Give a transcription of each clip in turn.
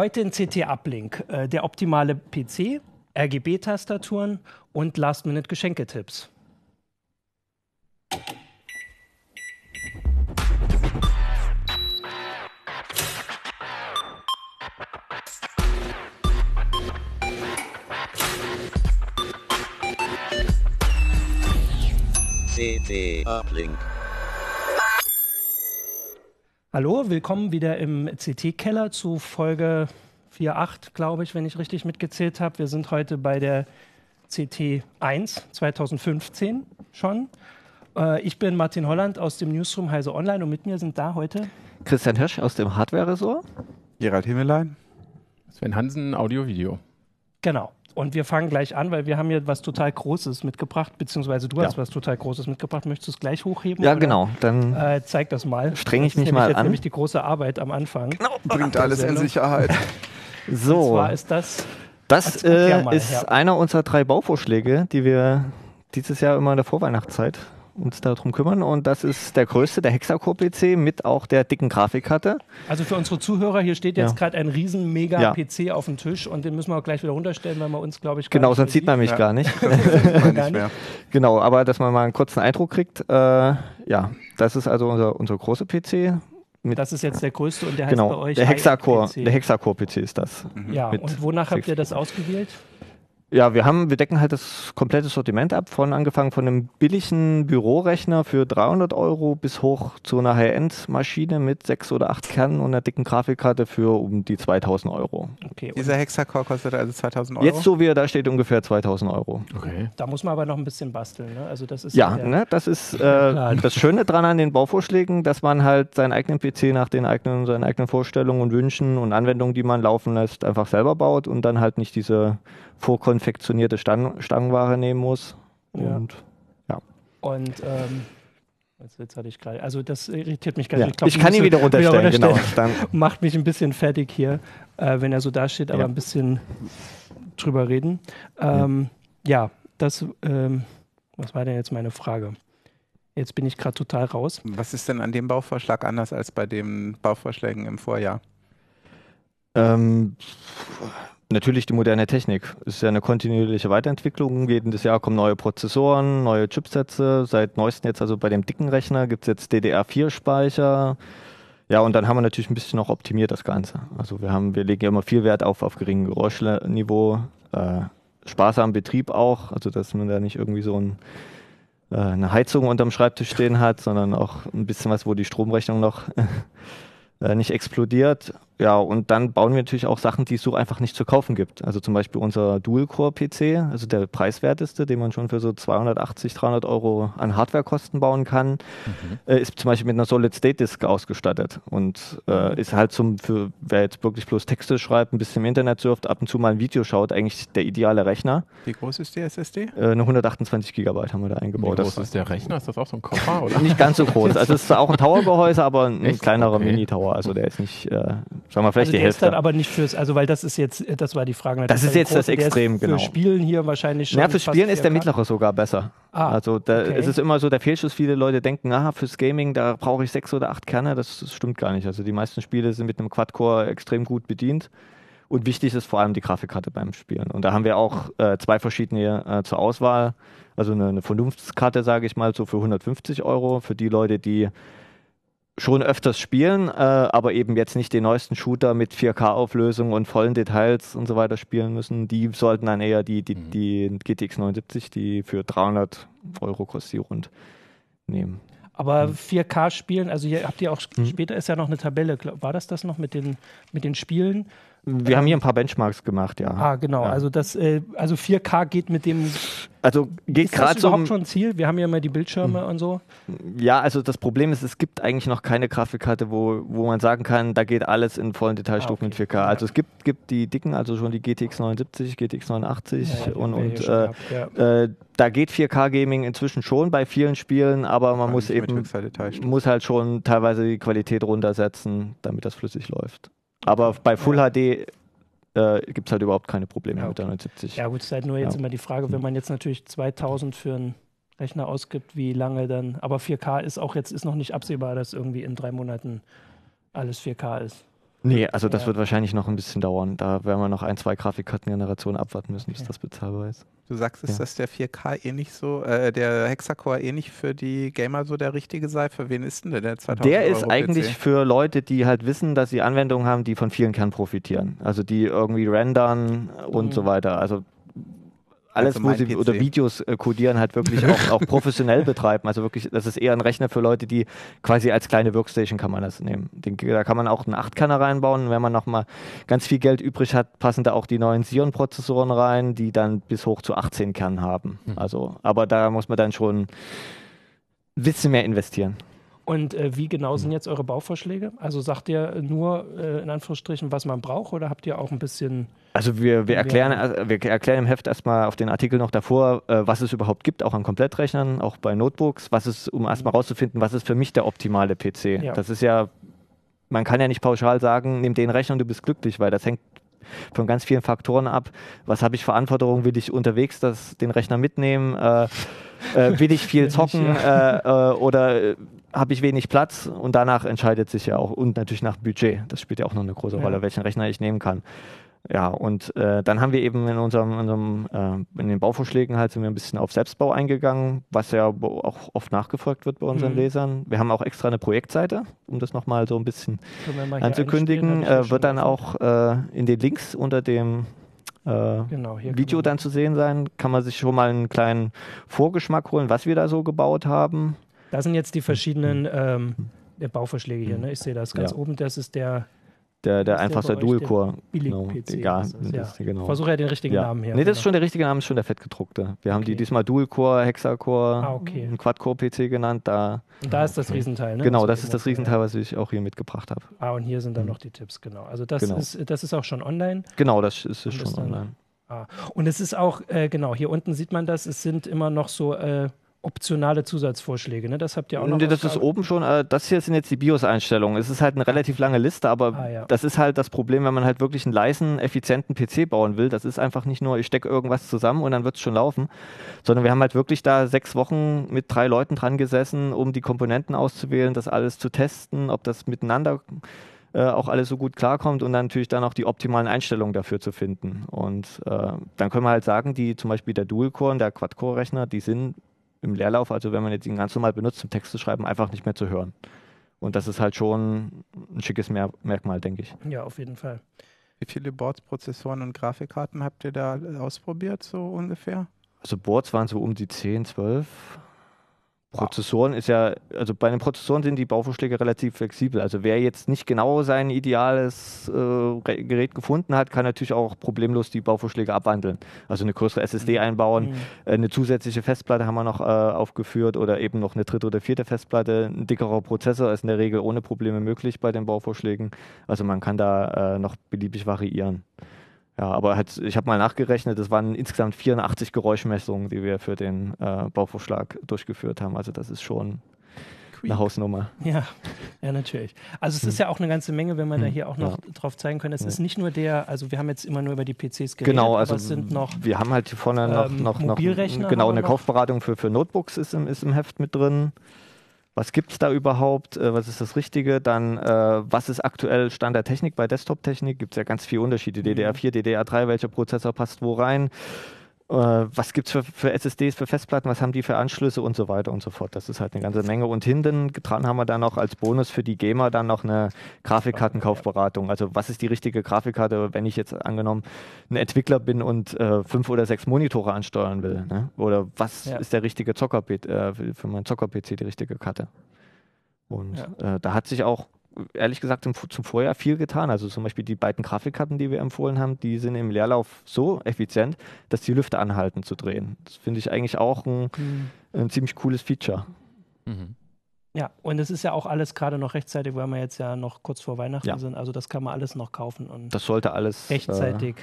Heute in CT Uplink, äh, der optimale PC, RGB-Tastaturen und Last-Minute-Geschenketipps. CT Uplink. Hallo, willkommen wieder im CT-Keller zu Folge 4.8, glaube ich, wenn ich richtig mitgezählt habe. Wir sind heute bei der CT 1 2015 schon. Äh, ich bin Martin Holland aus dem Newsroom Heise Online und mit mir sind da heute Christian Hirsch aus dem Hardware-Ressort. Gerald Himmelein. Sven Hansen, Audio-Video. Genau. Und wir fangen gleich an, weil wir haben hier was total Großes mitgebracht, beziehungsweise du Ja. hast was total Großes mitgebracht. Möchtest du es gleich hochheben? Ja, oder? genau. Dann Äh, zeig das mal. Streng ich mich nämlich mal jetzt an. nämlich die große Arbeit am Anfang. Bringt alles in. Sicherheit. Und so. zwar ist das Das äh, ist Herr. einer unserer drei Bauvorschläge, die wir dieses Jahr immer in der Vorweihnachtszeit uns darum kümmern. Und das ist der größte, der Hexacore-PC mit auch der dicken Grafikkarte. Also für unsere Zuhörer, hier steht jetzt Ja. gerade ein riesen Ja. Mega-PC auf dem Tisch und den müssen wir auch gleich wieder runterstellen, weil man uns, glaube ich, gar Genau, nicht sonst sieht man mich Ja. gar nicht. Gar genau, aber dass man mal einen kurzen Eindruck kriegt. Äh, ja, das ist also unser, unser großer PC. Das ist jetzt der größte und der heißt bei genau, euch der Hexacore, der Hexacore-PC ist das. Ja, mit und wonach habt ihr das ausgewählt? Ja, wir haben, wir decken halt das komplette Sortiment ab, von angefangen von einem billigen Bürorechner für 300 Euro bis hoch zu einer High-End-Maschine mit sechs oder acht Kernen und einer dicken Grafikkarte für um die 2000 Euro. Okay, Dieser Hexacore kostet also 2000 Euro. Jetzt so wie er da steht, ungefähr 2000 Euro. Okay. da muss man aber noch ein bisschen basteln. Ne? Also das ist Ja, ne, das ist äh, das Schöne dran an den Bauvorschlägen, dass man halt seinen eigenen PC nach den eigenen, seinen eigenen Vorstellungen und Wünschen und Anwendungen, die man laufen lässt, einfach selber baut und dann halt nicht diese vorkonfektionierte Stangen, Stangenware nehmen muss. Ja. Und Und ähm, jetzt, jetzt hatte ich gerade, also das irritiert mich ganz ja. schön. glaub, ich kann ihn wieder runterstellen, genau. runterstellen. Dann, Macht mich ein bisschen fertig hier, äh, wenn er so dasteht, aber Ja. ein bisschen drüber reden. Ähm, ja, das, ähm, was war denn jetzt meine Frage? Jetzt bin ich gerade total raus. Was ist denn an dem Bauvorschlag anders als bei den Bauvorschlägen im Vorjahr? Ähm, natürlich die moderne Technik. Es ist ja eine kontinuierliche Weiterentwicklung. Jedes Jahr kommen neue Prozessoren, neue Chipsätze. Seit neuestem jetzt, also bei dem dicken Rechner, gibt es jetzt DDR4-Speicher. Ja, und dann haben wir natürlich ein bisschen noch optimiert das Ganze. Also wir haben, wir legen ja immer viel Wert auf, auf geringen Geräuschniveau, äh, sparsamen Betrieb auch, also dass man da nicht irgendwie so ein, äh, eine Heizung unterm Schreibtisch stehen hat, sondern auch ein bisschen was, wo die Stromrechnung noch äh, nicht explodiert. Ja, und dann bauen wir natürlich auch Sachen, die es so einfach nicht zu kaufen gibt. Also zum Beispiel unser Dual-Core-PC, also der preiswerteste, den man schon für so 280, 300 Euro an Hardwarekosten bauen kann, äh, ist zum Beispiel mit einer Solid-State-Disk ausgestattet und äh, ist halt zum, für wer jetzt wirklich bloß Texte schreibt, ein bisschen im Internet surft, ab und zu mal ein Video schaut, eigentlich der ideale Rechner. Wie groß ist die SSD? Äh, eine 128 Gigabyte haben wir da Wie eingebaut. groß Das ist der Rechner? Ist das auch so ein Koffer? Oder? nicht ganz so groß. Also es ist auch ein Tower-Gehäuse, aber ein Echt? kleinerer Okay. Mini-Tower. Also der ist nicht, äh, sagen wir vielleicht also die der ist Hälfte. dann aber nicht fürs, also weil das ist jetzt, das war die Frage. Das ist jetzt das große, der Extrem, genau. Für Spielen hier wahrscheinlich schon. Ja, fürs Spielen ist der 4K. mittlere sogar besser. Ah, also da, okay. es ist immer so der Fehlschuss. Viele Leute denken, ah, fürs Gaming, da brauche ich sechs oder acht Kerne. Das, das stimmt gar nicht. Also die meisten Spiele sind mit einem Quad-Core extrem gut bedient. Und wichtig ist vor allem die Grafikkarte beim Spielen. Und da haben wir auch äh, zwei verschiedene äh, zur Auswahl. Also eine, eine Vernunftskarte, sage ich mal, so für 150 Euro. Für die Leute, die schon öfters spielen, äh, aber eben jetzt nicht den neuesten Shooter mit 4K-Auflösung und vollen Details und so weiter spielen müssen. Die sollten dann eher die, die, Mhm. die GTX 79, die für 300 Euro kostet, die rund nehmen. Aber Hm. 4K spielen, also hier habt ihr auch später ist ja noch eine Tabelle. Glaub- War das das noch mit den, mit den Spielen? Wir haben hier ein paar Benchmarks gemacht, ja. Ah, genau. Ja. Also das, äh, also 4K geht mit dem. Also geht Ist das gerade so. überhaupt schon ein Ziel? Wir haben ja immer die Bildschirme und so. Ja, also das Problem ist, es gibt eigentlich noch keine Grafikkarte, wo, wo man sagen kann, da geht alles in vollen Detailstufen Ah, mit okay. 4K. Also es gibt, gibt die dicken, also schon die GTX 79, GTX 89 Ja, und, und äh, gehabt, ja. Äh, da geht 4K-Gaming inzwischen schon bei vielen Spielen, aber man muss mit eben muss halt schon teilweise die Qualität runtersetzen, damit das flüssig läuft. Aber bei Full HD äh, gibt es halt überhaupt keine Probleme Ja, mit der 79. Ja, gut, ist halt nur jetzt Ja. immer die Frage, wenn man jetzt natürlich 2000 für einen Rechner ausgibt, wie lange dann. Aber 4K ist auch jetzt ist noch nicht absehbar, dass irgendwie in drei Monaten alles 4K ist. Nee, also das Ja. wird wahrscheinlich noch ein bisschen dauern. Da werden wir noch ein, zwei Grafikkartengenerationen abwarten müssen, bis Okay. das bezahlbar ist. Du sagst es, Ja. dass der 4K eh nicht so, äh, der Hexacore eh nicht für die Gamer so der richtige sei. Für wen ist denn der, der 2000 Der Euro ist PC? eigentlich für Leute, die halt wissen, dass sie Anwendungen haben, die von vielen Kernen profitieren. Also die irgendwie rendern und Mhm. so weiter. Also alles, Also wo mein sie PC. oder Videos äh, codieren, halt wirklich auch, auch professionell betreiben. Also wirklich, das ist eher ein Rechner für Leute, die quasi als kleine Workstation kann man das nehmen. Den, da kann man auch einen 8-Kanner reinbauen. Und wenn man nochmal ganz viel Geld übrig hat, passen da auch die neuen Xeon-Prozessoren rein, die dann bis hoch zu 18 Kernen haben. Mhm. Also, aber da muss man dann schon ein bisschen mehr investieren. Und äh, wie genau sind jetzt eure Bauvorschläge? Also sagt ihr nur äh, in Anführungsstrichen, was man braucht, oder habt ihr auch ein bisschen. Also wir, wir, Ja. erklären, äh, wir erklären im Heft erstmal auf den Artikel noch davor, äh, was es überhaupt gibt, auch an Komplettrechnern, auch bei Notebooks, was es, um erstmal rauszufinden, was ist für mich der optimale PC. Ja. Das ist ja, man kann ja nicht pauschal sagen, nimm den Rechner und du bist glücklich, weil das hängt von ganz vielen Faktoren ab. Was habe ich für Anforderungen? Will ich unterwegs das, den Rechner mitnehmen? Äh, äh, will ich viel zocken äh, oder habe ich wenig Platz? Und danach entscheidet sich ja auch, und natürlich nach Budget, das spielt ja auch noch eine große Ja. Rolle, welchen Rechner ich nehmen kann. Ja, und äh, dann haben wir eben in unserem, unserem äh, in den Bauvorschlägen halt sind wir ein bisschen auf Selbstbau eingegangen, was ja auch oft nachgefragt wird bei unseren Mhm. Lesern. Wir haben auch extra eine Projektseite, um das nochmal so ein bisschen anzukündigen. Äh, wird dann auch äh, in den Links unter dem äh, genau, Video dann zu sehen sein. Kann man sich schon mal einen kleinen Vorgeschmack holen, was wir da so gebaut haben. Da sind jetzt die verschiedenen ähm, der Bauvorschläge hier. Ne? Ich sehe das ganz Ja. oben. Das ist der Der, der einfachste Dual-Core. Billig-PC. Ja, genau. Versuche ja den richtigen ja. Namen her. Nee, das ist genau. schon der richtige Name, ist schon der fettgedruckte. Wir haben die Okay. diesmal Dual-Core, Hexacore, Ah, okay. Quad-Core-PC genannt. Da, Und da ist das Riesenteil. Ne? genau, das ist das Riesenteil, was ich auch hier mitgebracht habe. Ah, und hier sind dann Mhm. noch die Tipps, genau. Also das, Genau. Ist, das ist auch schon online. Genau, das ist, ist schon online. Ah. Und es ist auch, äh, genau, hier unten sieht man das, es sind immer noch so äh, optionale Zusatzvorschläge. Ne? Das habt ihr auch noch. Nee, das ist oben schon, äh, das hier sind jetzt die BIOS-Einstellungen. Es ist halt eine relativ lange Liste, aber Ah, ja. das ist halt das Problem, wenn man halt wirklich einen leisen, effizienten PC bauen will. Das ist einfach nicht nur, ich stecke irgendwas zusammen und dann wird es schon laufen, sondern wir haben halt wirklich da sechs Wochen mit drei Leuten dran gesessen, um die Komponenten auszuwählen, das alles zu testen, ob das miteinander äh, auch alles so gut klarkommt und dann natürlich dann auch die optimalen Einstellungen dafür zu finden. Und äh, dann können wir halt sagen, die zum Beispiel der Dual-Core und der Quad-Core-Rechner, die sind im Leerlauf, also wenn man jetzt ihn ganz normal benutzt, zum Text zu schreiben, einfach nicht mehr zu hören. Und das ist halt schon ein schickes Mer Merkmal, denke ich. Ja, auf jeden Fall. Wie viele Boards, Prozessoren und Grafikkarten habt ihr da ausprobiert, so ungefähr? Also Boards waren so um die 10, 12. Prozessoren ist ja, also bei den Prozessoren sind die Bauvorschläge relativ flexibel. Also wer jetzt nicht genau sein ideales äh, Gerät gefunden hat, kann natürlich auch problemlos die Bauvorschläge abwandeln. Also eine größere SSD einbauen, Mhm. Äh, Eine zusätzliche Festplatte haben wir noch äh, aufgeführt oder eben noch eine dritte oder vierte Festplatte. Ein dickerer Prozessor ist in der Regel ohne Probleme möglich bei den Bauvorschlägen. Also man kann da äh, noch beliebig variieren. Ja, aber halt, ich habe mal nachgerechnet, es waren insgesamt 84 Geräuschmessungen, die wir für den äh, Bauvorschlag durchgeführt haben. Also das ist schon eine Hausnummer. Ja, ja, natürlich. Also es ist ja auch eine ganze Menge, wenn da Hm, hier auch noch ja. drauf zeigen können. Es Ja. ist nicht nur der, also wir haben jetzt immer nur über die PCs geredet, Genau, also aber es sind noch wir haben halt hier vorne noch, ähm, noch, noch Mobilrechner genau eine noch. Kaufberatung für, für Notebooks ist im, ist im Heft mit drin. Was gibt es da überhaupt? Äh, was ist das Richtige? Dann, äh, was ist aktuell Stand der Technik bei Desktop-Technik? Gibt es ja ganz viele Unterschiede. Mhm. DDR4, DDR3, welcher Prozessor passt wo rein? Äh, was gibt es für, für SSDs, für Festplatten? Was haben die für Anschlüsse und so weiter und so fort? Das ist halt eine ganze Menge. Und hinten dran haben wir dann noch als Bonus für die Gamer dann noch eine Grafikkartenkaufberatung. Also was ist die richtige Grafikkarte, wenn ich jetzt angenommen ein Entwickler bin und äh, fünf oder sechs Monitore ansteuern will? Ne? Oder was Ja. ist der richtige Zocker äh, für meinen Zocker-PC die richtige Karte? Und äh, da hat sich auch ehrlich gesagt zum, zum Vorjahr viel getan. Also zum Beispiel die beiden Grafikkarten, die wir empfohlen haben, die sind im Leerlauf so effizient, dass die Lüfter anhalten zu drehen. Das finde ich eigentlich auch ein, Hm. ein ziemlich cooles Feature. Mhm. Ja, und es ist ja auch alles gerade noch rechtzeitig, weil wir jetzt ja noch kurz vor Weihnachten Ja. sind. Also das kann man alles noch kaufen und Das sollte alles rechtzeitig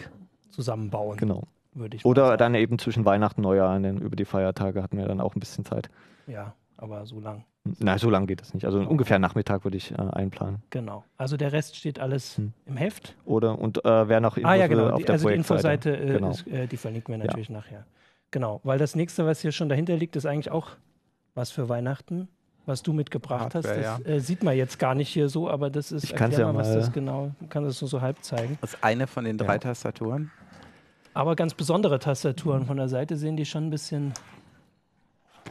zusammenbauen, Äh, genau. würde ich Oder sagen. dann eben zwischen Weihnachten und Neujahr, denn über die Feiertage hatten wir dann auch ein bisschen Zeit. Ja, aber so lang. Na, so lange geht das nicht. Also ungefähr Nachmittag würde ich äh, einplanen. Genau. Also der Rest steht alles Hm. im Heft. Oder und äh, wer noch Infos ah ja, will, genau. auf Die, der also die Projektseite. Infoseite, äh, Genau. ist, äh, die verlinken wir natürlich nachher. Genau, weil das nächste, was hier schon dahinter liegt, ist eigentlich auch was für Weihnachten. was du mitgebracht Hardware, hast. Das äh, sieht man jetzt gar nicht hier so, aber das ist, Ich erklär ja was mal- das genau, man kann das nur so halb zeigen. Das ist eine von den drei Ja. Tastaturen. Aber ganz besondere Tastaturen. Von der Seite sehen die schon ein bisschen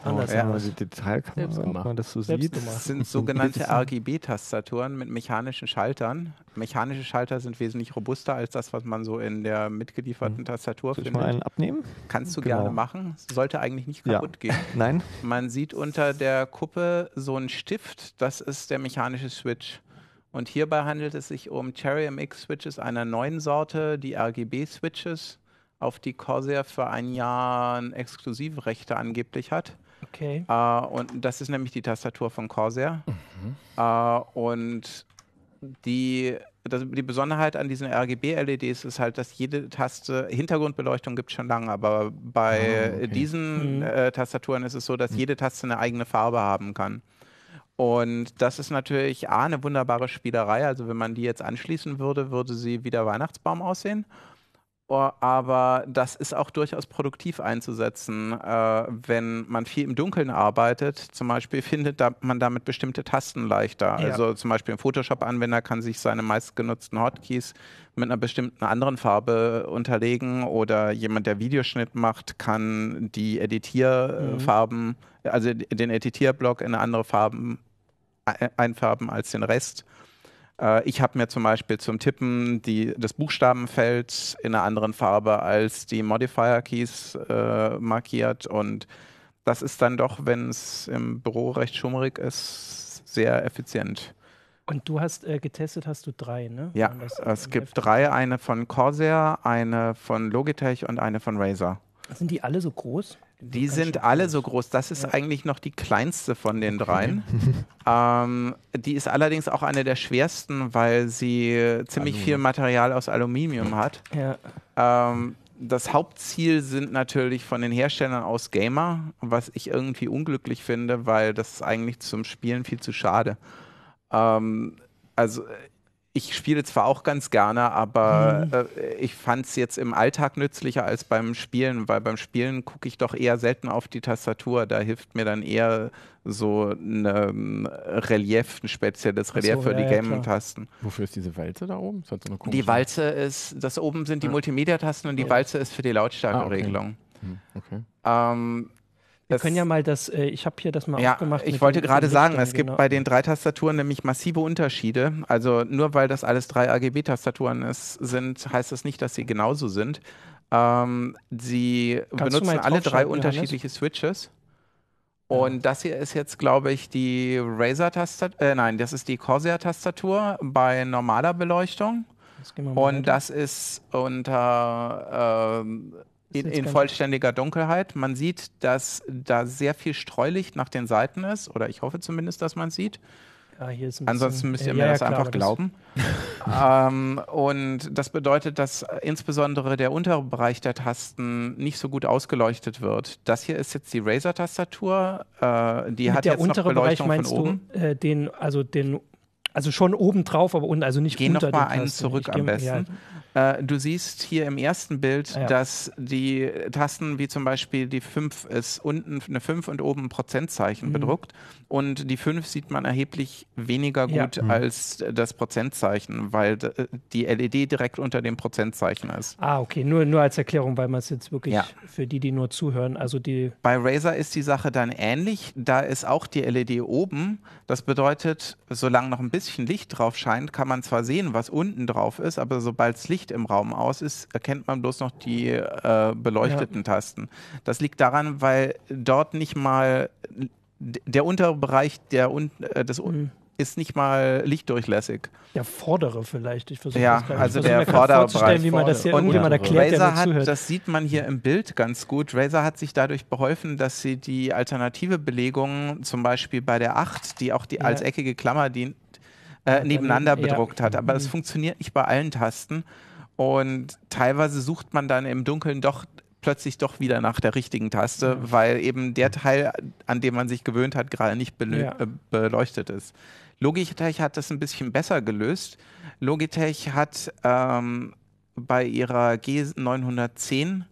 anders ja. aus. die Detailkamera, Selbst gemacht. man das so Selbst sieht. gemacht. Das sind sogenannte RGB-Tastaturen mit mechanischen Schaltern. Mechanische Schalter sind wesentlich robuster als das, was man so in der mitgelieferten Tastatur Soll ich mal findet. einen abnehmen? Kannst du Genau. gerne machen. Sollte eigentlich nicht Ja. kaputt gehen. Nein? Man sieht unter der Kuppe so einen Stift, das ist der mechanische Switch. Und hierbei handelt es sich um Cherry MX Switches einer neuen Sorte, die RGB Switches, auf die Corsair für ein Jahr exklusive Rechte angeblich hat. Okay. Äh, und das ist nämlich die Tastatur von Corsair. Äh, und die, das, die Besonderheit an diesen RGB-LEDs ist halt, dass jede Taste, Hintergrundbeleuchtung gibt es schon lange, aber bei Ah, okay. diesen Mhm. äh, Tastaturen ist es so, dass jede Taste eine eigene Farbe haben kann. Und das ist natürlich A, eine wunderbare Spielerei. Also wenn man die jetzt anschließen würde, würde sie wie der Weihnachtsbaum aussehen. Oh, Aber das ist auch durchaus produktiv einzusetzen, äh, wenn man viel im Dunkeln arbeitet. Zum Beispiel findet da, man damit bestimmte Tasten leichter. Ja. Also zum Beispiel ein Photoshop-Anwender kann sich seine meistgenutzten Hotkeys mit einer bestimmten anderen Farbe unterlegen oder jemand, der Videoschnitt macht, kann die Editierfarben, also den Editierblock in eine andere Farben e- einfärben als den Rest. Äh, Ich habe mir zum Beispiel zum Tippen die, das Buchstabenfeld in einer anderen Farbe als die Modifier-Keys äh, markiert und das ist dann doch, wenn es im Büro recht schummrig ist, sehr effizient. Und du hast äh, getestet, hast du drei, ne? Ja, es gibt Heft? drei, eine von Corsair, eine von Logitech und eine von Razer. Sind die alle so groß? Die Ganz sind alle groß. so groß. Das ist Ja. eigentlich noch die kleinste von den dreien. ähm, die ist allerdings auch eine der schwersten, weil sie ziemlich Alu, viel? Material aus Aluminium hat. Ja. Ähm, das Hauptziel sind natürlich von den Herstellern aus Gamer, was ich irgendwie unglücklich finde, weil das ist eigentlich zum Spielen viel zu schade. Ähm, also äh, ich spiele zwar auch ganz gerne, aber äh, ich fand es jetzt im Alltag nützlicher als beim Spielen, weil beim Spielen gucke ich doch eher selten auf die Tastatur. Da hilft mir dann eher so ein ähm, Relief, ein spezielles Relief so, für ja, die ja, klar. Gaming-Tasten. Wofür ist diese Walze da oben? So Die Walze ist, das oben sind die Ja. Multimedia-Tasten und die Ja. Walze ist für die Lautstärkeregelung. Hm, okay. Ähm, Wir können ja mal das, äh, ich habe hier das mal ja, aufgemacht. ich wollte gerade sagen, Lichtern, es gibt genau. bei den drei Tastaturen nämlich massive Unterschiede. Also nur weil das alles drei RGB-Tastaturen sind, heißt das nicht, dass sie genauso sind. Ähm, sie Kannst benutzen alle drei draufschalten, unterschiedliche Switches. Und das hier ist jetzt, glaube ich, die Razer-Tastatur, äh, nein, das ist die Corsair-Tastatur bei normaler Beleuchtung. Und weiter. das ist unter Ist in, in vollständiger Dunkelheit. Man sieht, dass da sehr viel Streulicht nach den Seiten ist, oder ich hoffe zumindest, dass man es sieht. ja, Ansonsten müsst ihr mir ja, das klar, einfach glauben. ähm, und das bedeutet, dass insbesondere der untere Bereich der Tasten nicht so gut ausgeleuchtet wird. Das hier ist jetzt die Razer-Tastatur. Äh, die Mit hat der jetzt noch untere Bereich Beleuchtung meinst von oben. du äh, den, also den, also schon oben drauf, aber unten, also nicht Geh noch unter mal den einen zurück am besten. Ja, Äh, du siehst hier im ersten Bild, ja. dass die Tasten, wie zum Beispiel die 5, ist unten eine 5 und oben ein Prozentzeichen Mhm. bedruckt. Und die 5 sieht man erheblich weniger Ja. gut als das Prozentzeichen, weil d- die LED direkt unter dem Prozentzeichen ist. Ah, okay, nur, nur als Erklärung, weil man es jetzt wirklich Ja. für die, die nur zuhören, also die, Bei Razer ist die Sache dann ähnlich. Da ist auch die LED oben. Das bedeutet, solange noch ein bisschen Licht drauf scheint, kann man zwar sehen, was unten drauf ist, aber sobald das Licht im Raum aus ist, erkennt man bloß noch die äh, beleuchteten Tasten. Das liegt daran, weil dort nicht mal der untere Bereich der un äh, des Mhm. ist nicht mal lichtdurchlässig. der vordere vielleicht. Ich versuche Ja, das gerade- also der vordere vorzustellen, Bereich wie man das hier Und erklärt, der Razer hat, zuhört. das sieht man hier im Bild ganz gut. Razer hat sich dadurch beholfen, dass sie die alternative Belegung, zum Beispiel bei der 8, die auch die Ja. als eckige Klammer dient, äh, nebeneinander ja. bedruckt hat. Aber Mhm. es funktioniert nicht bei allen Tasten. Und teilweise sucht man dann im Dunkeln doch plötzlich doch wieder nach der richtigen Taste, weil eben der Teil, an dem man sich gewöhnt hat, gerade nicht Ja. äh, beleuchtet ist. Logitech hat das ein bisschen besser gelöst. Logitech hat ähm, bei ihrer G910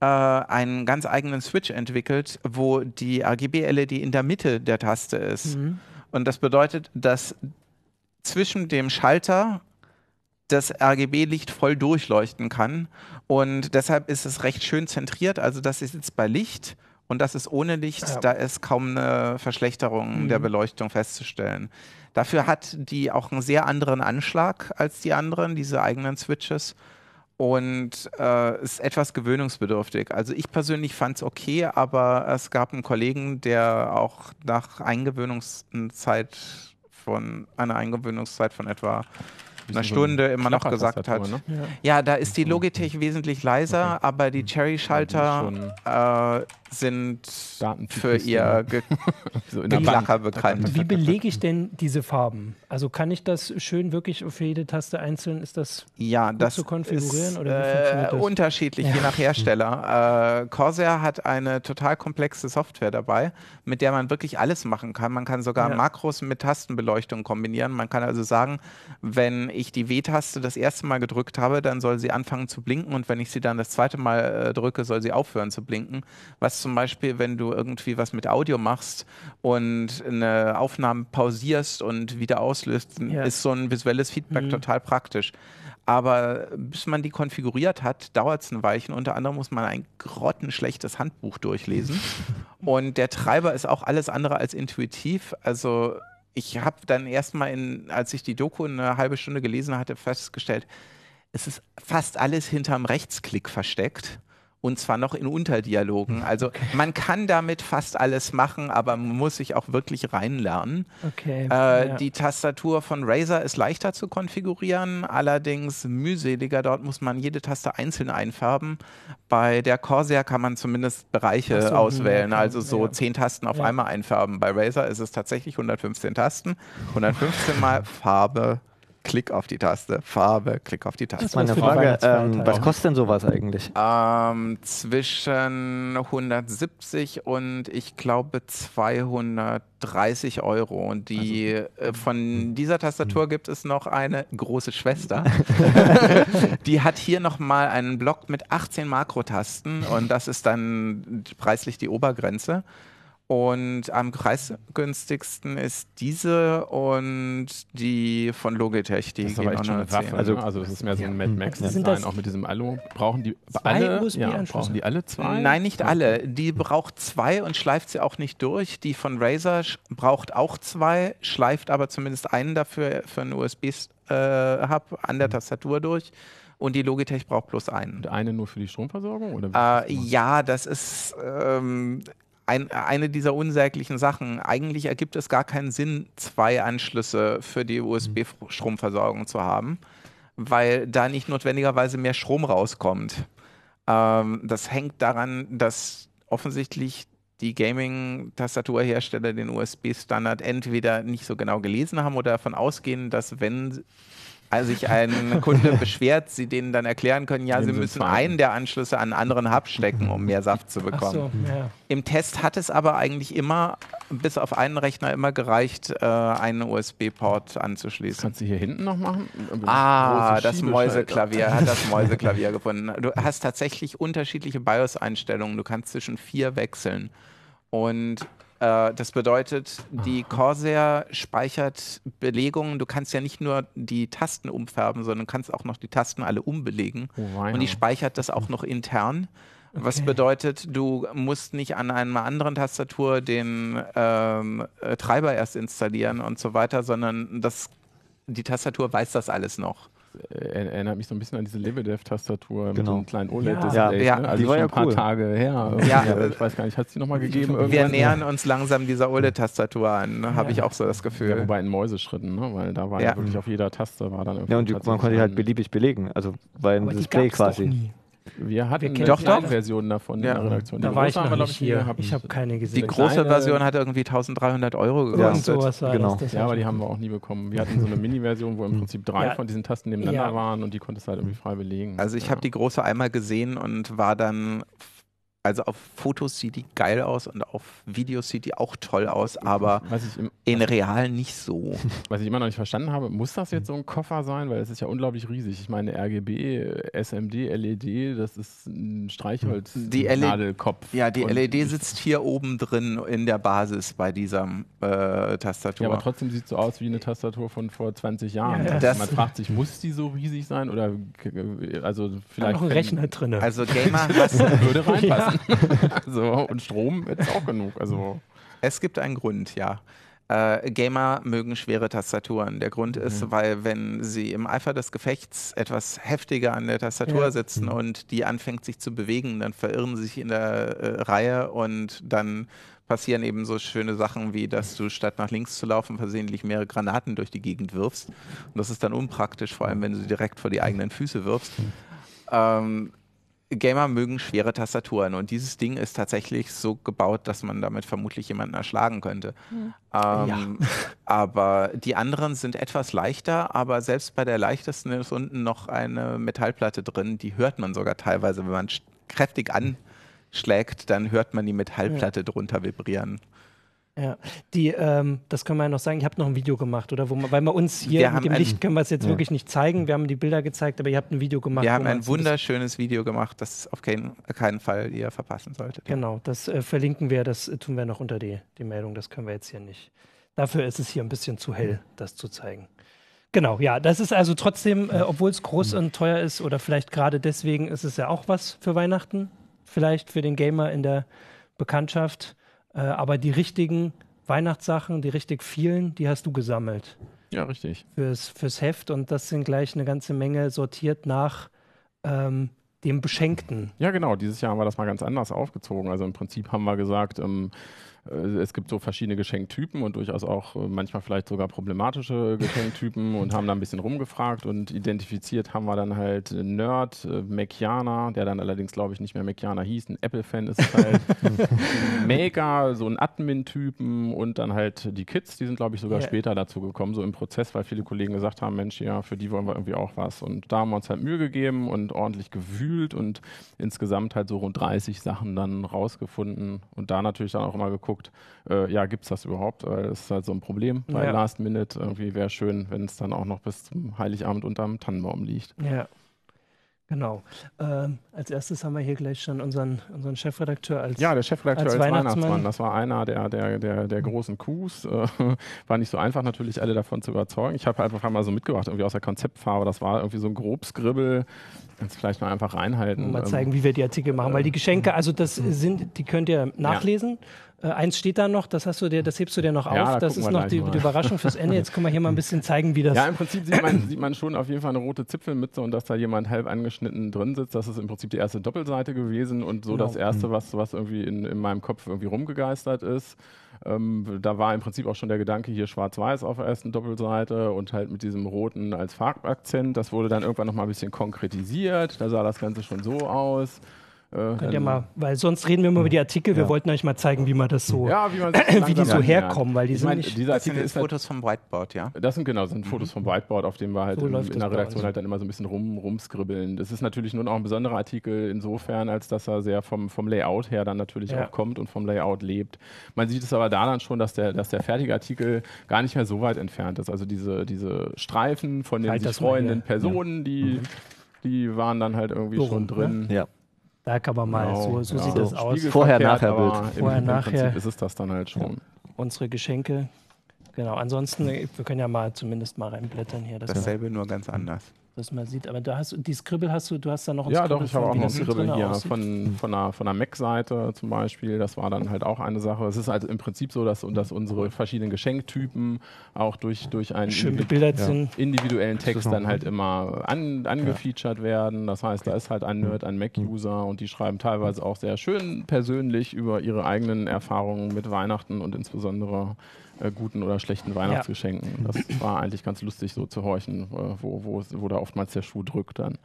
äh, einen ganz eigenen Switch entwickelt, wo die RGB-LED in der Mitte der Taste ist. Mhm. Und das bedeutet, dass zwischen dem Schalter das RGB-Licht voll durchleuchten kann. Und deshalb ist es recht schön zentriert. Also das ist jetzt bei Licht und das ist ohne Licht. Ja. Da ist kaum eine Verschlechterung Mhm. der Beleuchtung festzustellen. Dafür hat die auch einen sehr anderen Anschlag als die anderen, diese eigenen Switches. Und äh, ist etwas gewöhnungsbedürftig. Also ich persönlich fand es okay, aber es gab einen Kollegen, der auch nach Eingewöhnungszeit von einer Eingewöhnungszeit von etwa einer Stunde immer noch gesagt hat, Ne? Ja. ja, da ist die Logitech wesentlich leiser, aber die Cherry-Schalter äh, sind für ihr Ge so. Geklacher bekannt. Wie belege ich denn diese Farben? Also kann ich das schön wirklich für jede Taste einzeln? Ist das Ja, das zu konfigurieren, ist oder wie funktioniert äh, das? unterschiedlich, je nach Hersteller. Äh, Corsair hat eine total komplexe Software dabei, mit der man wirklich alles machen kann. Man kann sogar Ja. Makros mit Tastenbeleuchtung kombinieren. Man kann also sagen, wenn ich die W-Taste das erste Mal gedrückt habe, dann soll sie anfangen zu blinken und wenn ich sie dann das zweite Mal äh, drücke, soll sie aufhören zu blinken. Was zum Beispiel, wenn du irgendwie was mit Audio machst und eine Aufnahme pausierst und wieder auslöst, Ja. ist so ein visuelles Feedback Mhm. total praktisch. Aber bis man die konfiguriert hat, dauert es ein Weilchen. Unter anderem muss man ein grottenschlechtes Handbuch durchlesen. Und der Treiber ist auch alles andere als intuitiv. Also ich habe dann erstmal, in, als ich die Doku eine halbe Stunde gelesen hatte, festgestellt, es ist fast alles hinterm Rechtsklick versteckt. Und zwar noch in Unterdialogen. Also man kann damit fast alles machen, aber man muss sich auch wirklich reinlernen. okay? Äh, ja. Die Tastatur von Razer ist leichter zu konfigurieren, allerdings mühseliger. Dort muss man jede Taste einzeln einfärben. Bei der Corsair kann man zumindest Bereiche so, auswählen, hm, also so ja. zehn Tasten auf Ja. einmal einfärben. Bei Razer ist es tatsächlich 115 Tasten, 115 mal Farbe. Klick auf die Taste, Farbe, Klick auf die Taste. Das Meine für die Frage, ähm, was kostet denn sowas eigentlich? Ähm, zwischen 170 und ich glaube 230 Euro. Und die äh, von dieser Tastatur gibt es noch eine große Schwester. die hat hier nochmal einen Block mit 18 Makrotasten und das ist dann preislich die Obergrenze. Und am preisgünstigsten ist diese und die von Logitech, die Das ist aber auch echt schon eine Waffe. 10. Also, Also- das ist mehr so ein Mad Sind Max-Design, das- auch mit diesem Alu. Brauchen die Zwei alle, ja, brauchen die alle zwei? Nein, nicht alle. Die braucht zwei und schleift sie auch nicht durch. Die von Razer braucht auch zwei, schleift aber zumindest einen dafür für einen USB-Hub an der Tastatur durch. Und die Logitech braucht bloß einen. Und eine nur für die Stromversorgung? Oder Äh, ja, das ist ähm, ein, eine dieser unsäglichen Sachen. Eigentlich ergibt es gar keinen Sinn, zwei Anschlüsse für die USB-Stromversorgung zu haben, weil da nicht notwendigerweise mehr Strom rauskommt. Ähm, das hängt daran, dass offensichtlich die Gaming-Tastaturhersteller den USB-Standard entweder nicht so genau gelesen haben oder davon ausgehen, dass wenn also sich ein Kunde beschwert, sie denen dann erklären können, ja, sie müssen einen der Anschlüsse an einen anderen Hub stecken, um mehr Saft zu bekommen. so, ja. Im Test hat es aber eigentlich immer, bis auf einen Rechner, immer gereicht, äh, einen USB-Port anzuschließen. Kannst du hier hinten noch machen? Ah, Große das. Mäuseklavier, hat das Mäuseklavier gefunden. Du hast tatsächlich unterschiedliche BIOS-Einstellungen. Du kannst zwischen vier wechseln. Und das bedeutet, die Corsair speichert Belegungen. Du kannst ja nicht nur die Tasten umfärben, sondern kannst auch noch die Tasten alle umbelegen. Oh. Und die speichert das auch noch intern. Was Okay. bedeutet, du musst nicht an einer anderen Tastatur den ähm, äh, Treiber erst installieren und so weiter, sondern das, die Tastatur weiß das alles noch. Er- erinnert mich so ein bisschen an diese Lebedev-Tastatur mit Genau. so einem kleinen Ja. OLED-Display. Ja, ne? Also die war schon ja ein paar cool. Tage her. Ja. Irgendwie. Ich weiß gar nicht, hat es die nochmal gegeben? Wir irgendwann? nähern uns langsam dieser OLED-Tastatur an, ne? habe ich auch so das Ja, Gefühl. wobei in Mäuseschritten, ne? weil da war ja. Ja. wirklich auf jeder Taste war dann irgendwie Ja, und die, man konnte die halt beliebig belegen. Also war ein Aber die Display quasi. Wir hatten Wir Doch, kleine doch. Version davon Ja. in der Redaktion. Da Die war ich noch nicht hier. gehabt. Ich habe keine Die gesehen. große kleine- Version hat irgendwie 1300 Euro gekostet. sowas war Genau. das. das Ja, aber die haben wir auch nie bekommen. Wir hatten so eine Mini-Version, wo im Prinzip drei Ja. von diesen Tasten nebeneinander Ja. waren und die konntest du halt irgendwie frei belegen. Also ich ja. habe die große einmal gesehen und war dann Also auf Fotos sieht die geil aus und auf Videos sieht die auch toll aus, aber Was ich, im, in real nicht so. was ich immer noch nicht verstanden habe, muss das jetzt so ein Koffer sein? Weil es ist ja unglaublich riesig. Ich meine, RGB, SMD, LED, E das ist ein Streichholz, Die LED Nadelkopf. Ja, die Und LED ich- sitzt hier oben drin in der Basis bei dieser äh, Tastatur. Ja, aber trotzdem sieht es so aus wie eine Tastatur von vor 20 Jahren. Ja, ja. Das- Man fragt sich, muss die so riesig sein? Oder äh, also Da vielleicht noch ein Rechner drin. also Gamer hassen. würde reinpassen. so, und Strom ist auch genug. Also Es gibt einen Grund, ja. Äh, Gamer mögen schwere Tastaturen. Der Grund ist, weil wenn sie im Eifer des Gefechts etwas heftiger an der Tastatur Ja. sitzen und die anfängt sich zu bewegen, dann verirren sie sich in der äh, Reihe und dann passieren eben so schöne Sachen wie, dass du statt nach links zu laufen versehentlich mehrere Granaten durch die Gegend wirfst. Und das ist dann unpraktisch, vor allem wenn du sie direkt vor die eigenen Füße wirfst. Ähm, Gamer mögen schwere Tastaturen und dieses Ding ist tatsächlich so gebaut, dass man damit vermutlich jemanden erschlagen könnte. Ähm, Aber die anderen sind etwas leichter, aber selbst bei der leichtesten ist unten noch eine Metallplatte drin, die hört man sogar teilweise, wenn man kräftig anschlägt, dann hört man die Metallplatte drunter vibrieren. Ja, die, ähm, das können wir ja noch sagen, ich habe noch ein Video gemacht, oder? Wo man, weil wir uns hier Wir mit dem ein- Licht können wir es jetzt Ja. wirklich nicht zeigen. Wir haben die Bilder gezeigt, aber ihr habt ein Video gemacht. Wir haben ein wunderschönes Video gemacht, das auf keinen, keinen Fall ihr verpassen solltet. Genau, das äh, verlinken wir, das äh, tun wir noch unter die, die Meldung, das können wir jetzt hier nicht. Dafür ist es hier ein bisschen zu hell, das zu zeigen. Genau, ja, das ist also trotzdem, äh, obwohl es groß und teuer ist, oder vielleicht gerade deswegen ist es ja auch was für Weihnachten, vielleicht für den Gamer in der Bekanntschaft. Äh, aber die richtigen Weihnachtssachen, die richtig vielen, die hast du gesammelt ja, richtig. fürs, fürs Heft und das sind gleich eine ganze Menge sortiert nach ähm, dem Beschenkten. Ja, genau. Dieses Jahr haben wir das mal ganz anders aufgezogen. Also im Prinzip haben wir gesagt, ähm, äh, es gibt so verschiedene Geschenktypen und durchaus auch äh, manchmal vielleicht sogar problematische Geschenktypen und haben da ein bisschen rumgefragt und identifiziert haben wir dann halt äh, Nerd, äh, Mekianer, der dann allerdings glaube ich nicht mehr Mekianer hieß, ein Apple-Fan ist es halt, Maker, so ein Admin-Typen und dann halt die Kids, die sind glaube ich sogar Ja. später dazu gekommen, so im Prozess, weil viele Kollegen gesagt haben, Mensch, ja, für die wollen wir irgendwie auch was und da haben wir uns halt Mühe gegeben und ordentlich gewühlt und insgesamt halt so rund 30 Sachen dann rausgefunden und da natürlich dann auch immer geguckt, äh, ja, gibt es das überhaupt? Weil das ist halt so ein Problem bei Ja. Last Minute. Irgendwie wäre schön, wenn es dann auch noch bis zum Heiligabend unterm Tannenbaum liegt. Ja, genau. Ähm, als erstes haben wir hier gleich schon unseren, unseren Chefredakteur als Ja, der Chefredakteur Als als, Weihnachtsmann. Weihnachtsmann. das war einer der, der, der, der großen Coups. Äh, war nicht so einfach natürlich, alle davon zu überzeugen. Ich habe einfach mal so mitgebracht, irgendwie aus der Konzeptfarbe. Das war irgendwie so ein Grobskribbel. Kannst du vielleicht mal einfach reinhalten. mal Ähm, zeigen, wie wir die Artikel machen. Weil die Geschenke, also das sind, die könnt ihr nachlesen. Äh, eins steht da noch, das hast du dir, das hebst du dir noch Ja, auf. da Das ist noch die, die Überraschung fürs Ende. Jetzt können wir hier mal ein bisschen zeigen, wie das. Ja, im Prinzip sieht man, sieht man schon auf jeden Fall eine rote Zipfelmütze und dass da jemand halb angeschnitten drin sitzt. Das ist im Prinzip die erste Doppelseite gewesen und so Genau. das erste, was, was irgendwie in, in meinem Kopf irgendwie rumgegeistert ist. Ähm, da war im Prinzip auch schon der Gedanke hier schwarz-weiß auf der ersten Doppelseite und halt mit diesem roten als Farbakzent. Das wurde dann irgendwann nochmal ein bisschen konkretisiert. Da sah das Ganze schon so aus. Äh, Könnt ihr dann- mal, weil sonst reden wir immer über die Artikel. Wir Ja. wollten euch mal zeigen, wie man das so, ja, wie, man sich wie die so herkommen, weil die Ich sind meine, nicht. dieser Das sind Artikel ist halt Fotos vom Whiteboard, ja? Das sind genau, das sind Fotos vom Whiteboard, auf dem wir halt So in, in der Redaktion halt dann immer so ein bisschen rum, rumskribbeln. Das ist natürlich nur noch ein besonderer Artikel insofern, als dass er sehr vom, vom Layout her dann natürlich Ja. auch kommt und vom Layout lebt. Man sieht es aber da dann schon, dass der, dass der fertige Artikel gar nicht mehr so weit entfernt ist. Also diese, diese Streifen von den Halt sich freuenden. Personen, die, die waren dann halt irgendwie So schon rum, drin. Ja. Da kann man mal, Genau, so, so ja. sieht So. das aus. Spiegelverkehrt, Vorher, nachher aber Bild. Im, Vorher, im nachher. Prinzip ist es das dann halt schon. Unsere Geschenke. Genau, ansonsten, wir können ja mal zumindest mal reinblättern hier, Dasselbe, nur ganz anders. Das mal sieht. Aber da hast du, die Scribble hast du, du hast da noch ein Ja, Scribble doch, ich habe von, auch noch ein Scribble hier aussieht. von, von einer, von einer Mac-Seite zum Beispiel. Das war dann halt auch eine Sache. Es ist halt im Prinzip so, dass, dass unsere verschiedenen Geschenktypen auch durch, durch einen Schön individu- Ja. individuellen Text dann halt immer an, angefeatured werden. Das heißt, da ist halt ein Nerd, ein Mac-User und die schreiben teilweise auch sehr schön persönlich über ihre eigenen Erfahrungen mit Weihnachten und insbesondere äh, guten oder schlechten Weihnachtsgeschenken. Das war eigentlich ganz lustig so zu horchen, äh, wo, wo, wo da oftmals der Schuh drückt dann.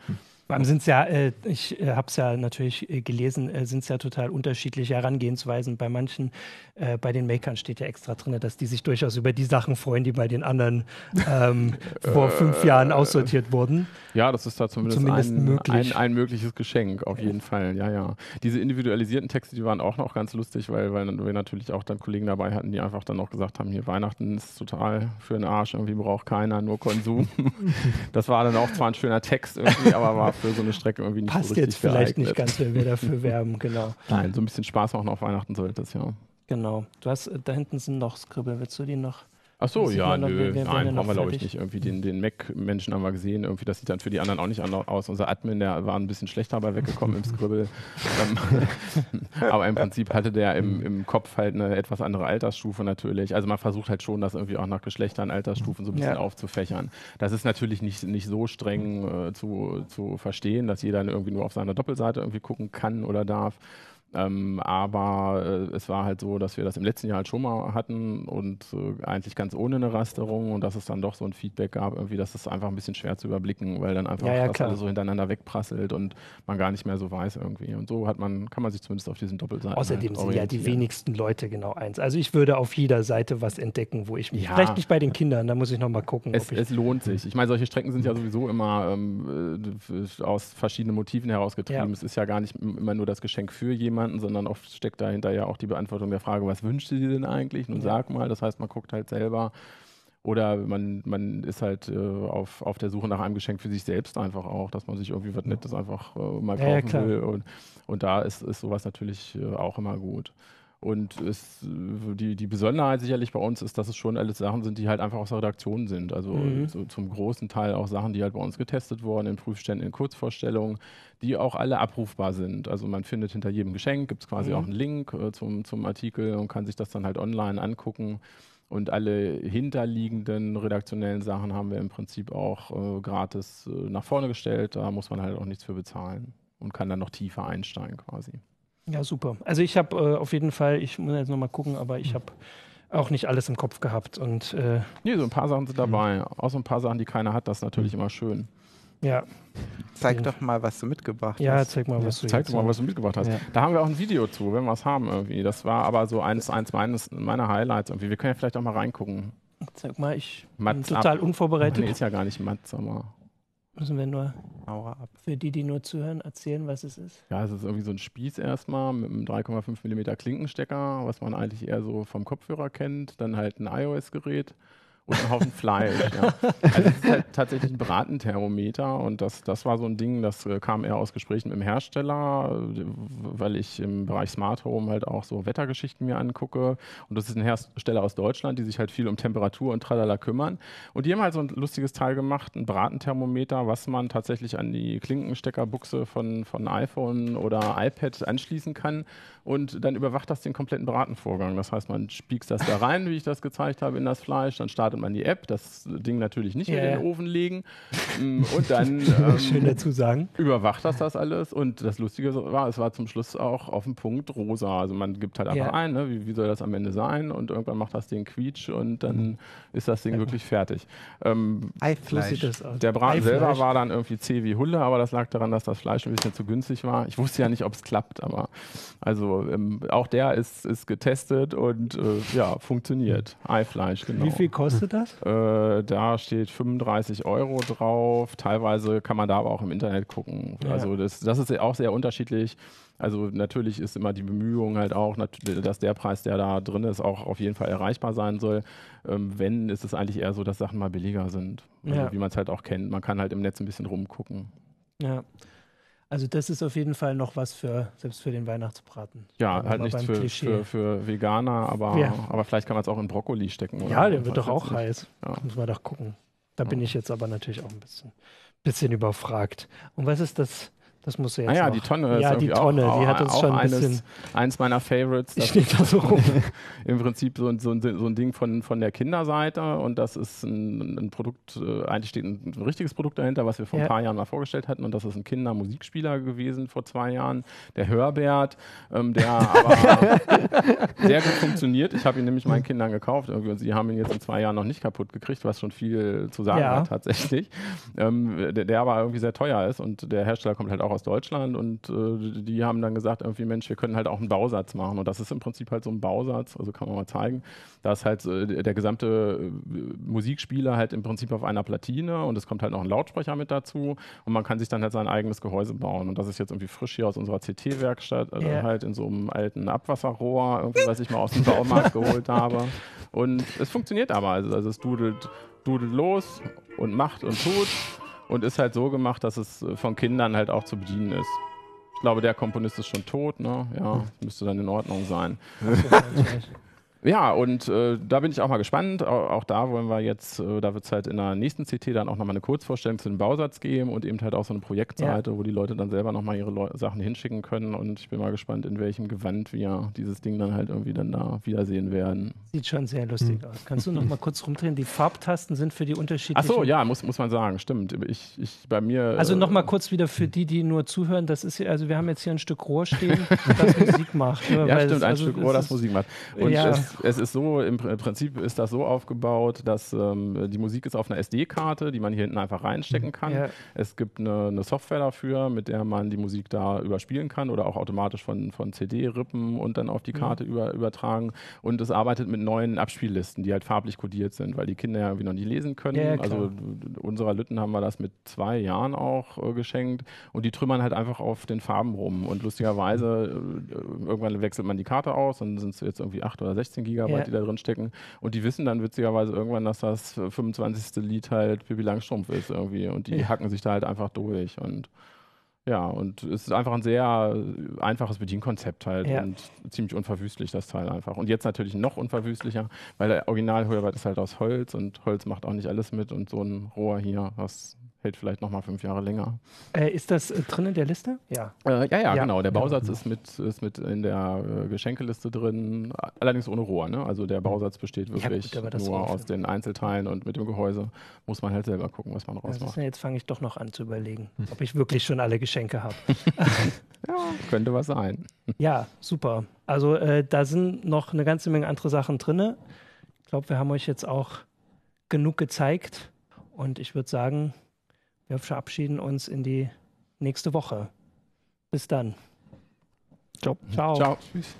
Vor allem sind es ja, äh, ich äh, habe es ja natürlich äh, gelesen, äh, sind es ja total unterschiedliche Herangehensweisen. Bei manchen, äh, bei den Makern steht ja extra drin, dass die sich durchaus über die Sachen freuen, die bei den anderen ähm, vor fünf Jahren aussortiert wurden. Ja, das ist da zumindest, Zumindest ein, möglich. Ein, ein mögliches Geschenk, auf jeden Fall. Ja, ja. Diese individualisierten Texte, die waren auch noch ganz lustig, weil, weil wir natürlich auch dann Kollegen dabei hatten, die einfach dann auch gesagt haben, hier Weihnachten ist total für den Arsch, irgendwie braucht keiner, nur Konsum. das war dann auch zwar ein schöner Text irgendwie, aber war für so eine Strecke irgendwie nicht Passt so jetzt vielleicht geeignet. nicht ganz, wenn wir dafür werben, genau. Nein, so ein bisschen Spaß machen auf Weihnachten sollte es, ja. Genau. Du hast, da hinten sind noch Scribble. Willst du die noch? Ach so, ja, nö, wir- wir nein, brauchen wir glaube ich nicht. Irgendwie den, den Mac-Menschen haben wir gesehen, irgendwie, das sieht dann für die anderen auch nicht anders aus. Unser Admin, der war ein bisschen schlechter dabei weggekommen im Scribble. ähm, aber im Prinzip hatte der im, im Kopf halt eine etwas andere Altersstufe natürlich. Also man versucht halt schon, das irgendwie auch nach Geschlechtern, Altersstufen so ein bisschen Ja. aufzufächern. Das ist natürlich nicht, nicht so streng äh, zu, zu verstehen, dass jeder irgendwie nur auf seiner Doppelseite irgendwie gucken kann oder darf. Ähm, aber äh, es war halt so, dass wir das im letzten Jahr halt schon mal hatten und äh, eigentlich ganz ohne eine Rasterung und dass es dann doch so ein Feedback gab, irgendwie, dass es einfach ein bisschen schwer zu überblicken, weil dann einfach Ja, ja, das alles so hintereinander wegprasselt und man gar nicht mehr so weiß irgendwie. Und so hat man, kann man sich zumindest auf diesen Doppelseiten Außerdem halt sind ja die wenigsten Leute genau eins. Also ich würde auf jeder Seite was entdecken, wo ich mich. Ja. Vielleicht nicht bei den Kindern, da muss ich noch mal gucken. Es, es lohnt sich. Ich meine, solche Strecken sind ja sowieso immer ähm, äh, aus verschiedenen Motiven herausgetrieben. Es ist ja gar nicht immer nur das Geschenk für jemanden, sondern oft steckt dahinter ja auch die Beantwortung der Frage, was wünscht sie denn eigentlich? Nun Ja. sag mal. Das heißt, man guckt halt selber. Oder man, man ist halt äh, auf, auf der Suche nach einem Geschenk für sich selbst einfach auch, dass man sich irgendwie was Nettes einfach äh, mal Ja, ja, kaufen klar. will. Und, und da ist, ist sowas natürlich äh, auch immer gut. Und es, äh, die, die Besonderheit sicherlich bei uns ist, dass es schon alles Sachen sind, die halt einfach aus der Redaktion sind. Also Mhm. so zum großen Teil auch Sachen, die halt bei uns getestet wurden, in Prüfständen, in Kurzvorstellungen, die auch alle abrufbar sind. Also man findet hinter jedem Geschenk, gibt es quasi Mhm. auch einen Link äh, zum, zum Artikel und kann sich das dann halt online angucken. Und alle hinterliegenden redaktionellen Sachen haben wir im Prinzip auch äh, gratis äh, nach vorne gestellt. Da muss man halt auch nichts für bezahlen und kann dann noch tiefer einsteigen quasi. Ja, super. Also ich habe äh, auf jeden Fall, ich muss jetzt noch mal gucken, aber ich habe auch nicht alles im Kopf gehabt. Und äh, Nee, so ein paar Sachen sind dabei. Auch so ein paar Sachen, die keiner hat, das ist natürlich immer schön. ja, Zeig Ja. doch mal, was du mitgebracht ja, hast. zeig mal, was du Zeig jetzt doch mal, was du mitgebracht hast. Ja. Da haben wir auch ein Video zu, wenn wir es haben irgendwie. Das war aber so eins, eins meines, meiner Highlights irgendwie. Wir können ja vielleicht auch mal reingucken. Zeig mal, ich bin Mats total ab. unvorbereitet. Nee, ist ja gar nicht Mats, aber Müssen wir nur ab. für die, die nur zuhören, erzählen, was es ist. ja, es ist irgendwie so ein Spieß erstmal mit einem 3,5 mm Klinkenstecker, was man eigentlich eher so vom Kopfhörer kennt. Dann halt ein iOS-Gerät und ein Haufen Fleisch. Ja. Also es ist halt tatsächlich ein Bratenthermometer und das, das war so ein Ding, das äh, kam eher aus Gesprächen mit dem Hersteller, weil ich im Bereich Smart Home halt auch so Wettergeschichten mir angucke. Und das ist ein Hersteller aus Deutschland, die sich halt viel um Temperatur und Tralala kümmern. Und die haben halt so ein lustiges Teil gemacht, ein Bratenthermometer, was man tatsächlich an die Klinkensteckerbuchse von, von iPhone oder iPad anschließen kann. Und dann überwacht das den kompletten Bratenvorgang. Das heißt, man spiegst das da rein, wie ich das gezeigt habe, in das Fleisch. Dann startet man die App, das Ding natürlich nicht Ja, in ja. den Ofen legen. Mm, Und dann ähm, Schön dazu sagen. überwacht das das alles. Und das Lustige war, es war zum Schluss auch auf dem Punkt rosa. Also man gibt halt einfach Ja. ein, ne, wie, wie soll das am Ende sein? Und irgendwann macht das Ding quietsch und dann ist das Ding wirklich fertig. Ähm, Eifleisch. der Braten Eifleisch. selber war dann irgendwie zäh wie Hulle, aber das lag daran, dass das Fleisch ein bisschen zu günstig war. Ich wusste ja nicht, ob es klappt, aber also ähm, auch der ist, ist getestet und äh, ja, funktioniert. Eifleisch, genau. Wie viel kostet das? Äh, da steht 35 Euro drauf. Teilweise kann man da aber auch im Internet gucken. Ja. Also das, das ist auch sehr unterschiedlich. Also natürlich ist immer die Bemühung halt auch, dass der Preis, der da drin ist, auch auf jeden Fall erreichbar sein soll. Ähm, wenn, ist es eigentlich eher so, dass Sachen mal billiger sind. Also Ja. wie man es halt auch kennt. Man kann halt im Netz ein bisschen rumgucken. Ja. Also das ist auf jeden Fall noch was für, selbst für den Weihnachtsbraten. Ja, halt beim für, für, für Veganer, aber, Ja. aber vielleicht kann man es auch in Brokkoli stecken. Oder Ja, der wird doch auch nicht. heiß. Ja. Muss man doch gucken. Da bin Ja. ich jetzt aber natürlich auch ein bisschen, bisschen überfragt. Und was ist das Das muss jetzt Ah ja, noch. die Tonne Ja, die Tonne, auch, die hat uns schon ein eines, bisschen- eins meiner Favorites. Das steht da so rum. im Prinzip so, ein- so, so ein Ding von, von der Kinderseite und das ist ein, ein Produkt, äh, eigentlich steht ein, ein richtiges Produkt dahinter, was wir vor Ja. ein paar Jahren mal vorgestellt hatten und das ist ein Kindermusikspieler gewesen vor zwei Jahren, der Hörbert, ähm, der aber sehr gut funktioniert. Ich habe ihn nämlich meinen Kindern gekauft und sie haben ihn jetzt in zwei Jahren noch nicht kaputt gekriegt, was schon viel zu sagen Ja. hat tatsächlich, ähm, der, der aber irgendwie sehr teuer ist und der Hersteller kommt halt auch aus Deutschland und äh, die haben dann gesagt irgendwie, Mensch, wir können halt auch einen Bausatz machen. Und das ist im Prinzip halt so ein Bausatz, also kann man mal zeigen, da ist halt äh, der gesamte äh, Musikspieler halt im Prinzip auf einer Platine und es kommt halt noch ein Lautsprecher mit dazu und man kann sich dann halt sein eigenes Gehäuse bauen. Und das ist jetzt irgendwie frisch hier aus unserer CT-Werkstatt, also Ja. halt in so einem alten Abwasserrohr, irgendwie, was ich mal aus dem Baumarkt geholt habe. Und es funktioniert aber, also, also es dudelt, dudelt los und macht und tut und ist halt so gemacht, dass es äh, von Kindern halt auch zu bedienen ist. Ich glaube, der Komponist ist schon tot, ne? Ja, müsste dann in Ordnung sein. Ja, und äh, da bin ich auch mal gespannt. Auch, auch da wollen wir jetzt, äh, da wird es halt in der nächsten CT dann auch nochmal eine Kurzvorstellung zu dem Bausatz geben und eben halt auch so eine Projektseite, wo die Leute dann selber nochmal ihre Leu Sachen hinschicken können. Und ich bin mal gespannt, in welchem Gewand wir dieses Ding dann halt irgendwie dann da wiedersehen werden. Sieht schon sehr lustig aus. Kannst du noch mal kurz rumdrehen? Die Farbtasten sind für die Ach unterschiedlichen. so, ja, muss, muss man sagen, stimmt. Ich, ich bei mir. Also äh, noch mal kurz wieder für die, die nur zuhören. Das ist ja, also wir haben jetzt hier ein Stück Rohr stehen, das Musik macht. ne? Ja, Weil stimmt, es- ein also Stück es Rohr, das Musik macht. Und Ja. es, es ist so, im Pr- Prinzip ist das so aufgebaut, dass ähm, die Musik ist auf einer SD-Karte, die man hier hinten einfach reinstecken kann. Ja. Es gibt eine, eine Software dafür, mit der man die Musik da überspielen kann oder auch automatisch von, von CD-Rippen und dann auf Mhm. die Karte über, übertragen. Und es arbeitet mit neuen Abspiellisten, die halt farblich kodiert sind, weil die Kinder ja irgendwie noch nie lesen können. Ja, ja, also unserer Lütten haben wir das mit zwei Jahren auch äh, geschenkt und die trümmern halt einfach auf den Farben rum. Und lustigerweise, äh, irgendwann wechselt man die Karte aus und sind es jetzt irgendwie 8 oder 16 Gigabyte, Ja. die da drin stecken. Und die wissen dann witzigerweise irgendwann, dass das 25. Lied halt Pippi Langstrumpf ist irgendwie. Und die Ja. hacken sich da halt einfach durch. Und ja, und es ist einfach ein sehr einfaches Bedienkonzept halt Ja. und ziemlich unverwüstlich, das Teil einfach. Und jetzt natürlich noch unverwüstlicher, weil der Original-Hörbeit ist halt aus Holz und Holz macht auch nicht alles mit und so ein Rohr hier, das hält vielleicht nochmal fünf Jahre länger. Äh, ist das äh, drin in der Liste? Ja. Äh, ja, ja, Ja. genau. Der Ja. Bausatz ist, mit, ist mit in der äh, Geschenkeliste drin, allerdings ohne Rohr. Ne? Also der Bausatz besteht Ja, wirklich gut, aber das nur aus den Einzelteilen und mit dem Gehäuse muss man halt selber gucken, was man rausmacht. ja, jetzt fange ich doch noch an zu überlegen, ob ich wirklich schon alle Geschenke habe. Ja, könnte was sein. Ja, super. Also äh, da sind noch eine ganze Menge andere Sachen drin. Ich glaube, wir haben euch jetzt auch genug gezeigt. Und ich würde sagen, wir verabschieden uns in die nächste Woche. Bis dann. Ciao. Ciao. Ciao. Tschüss.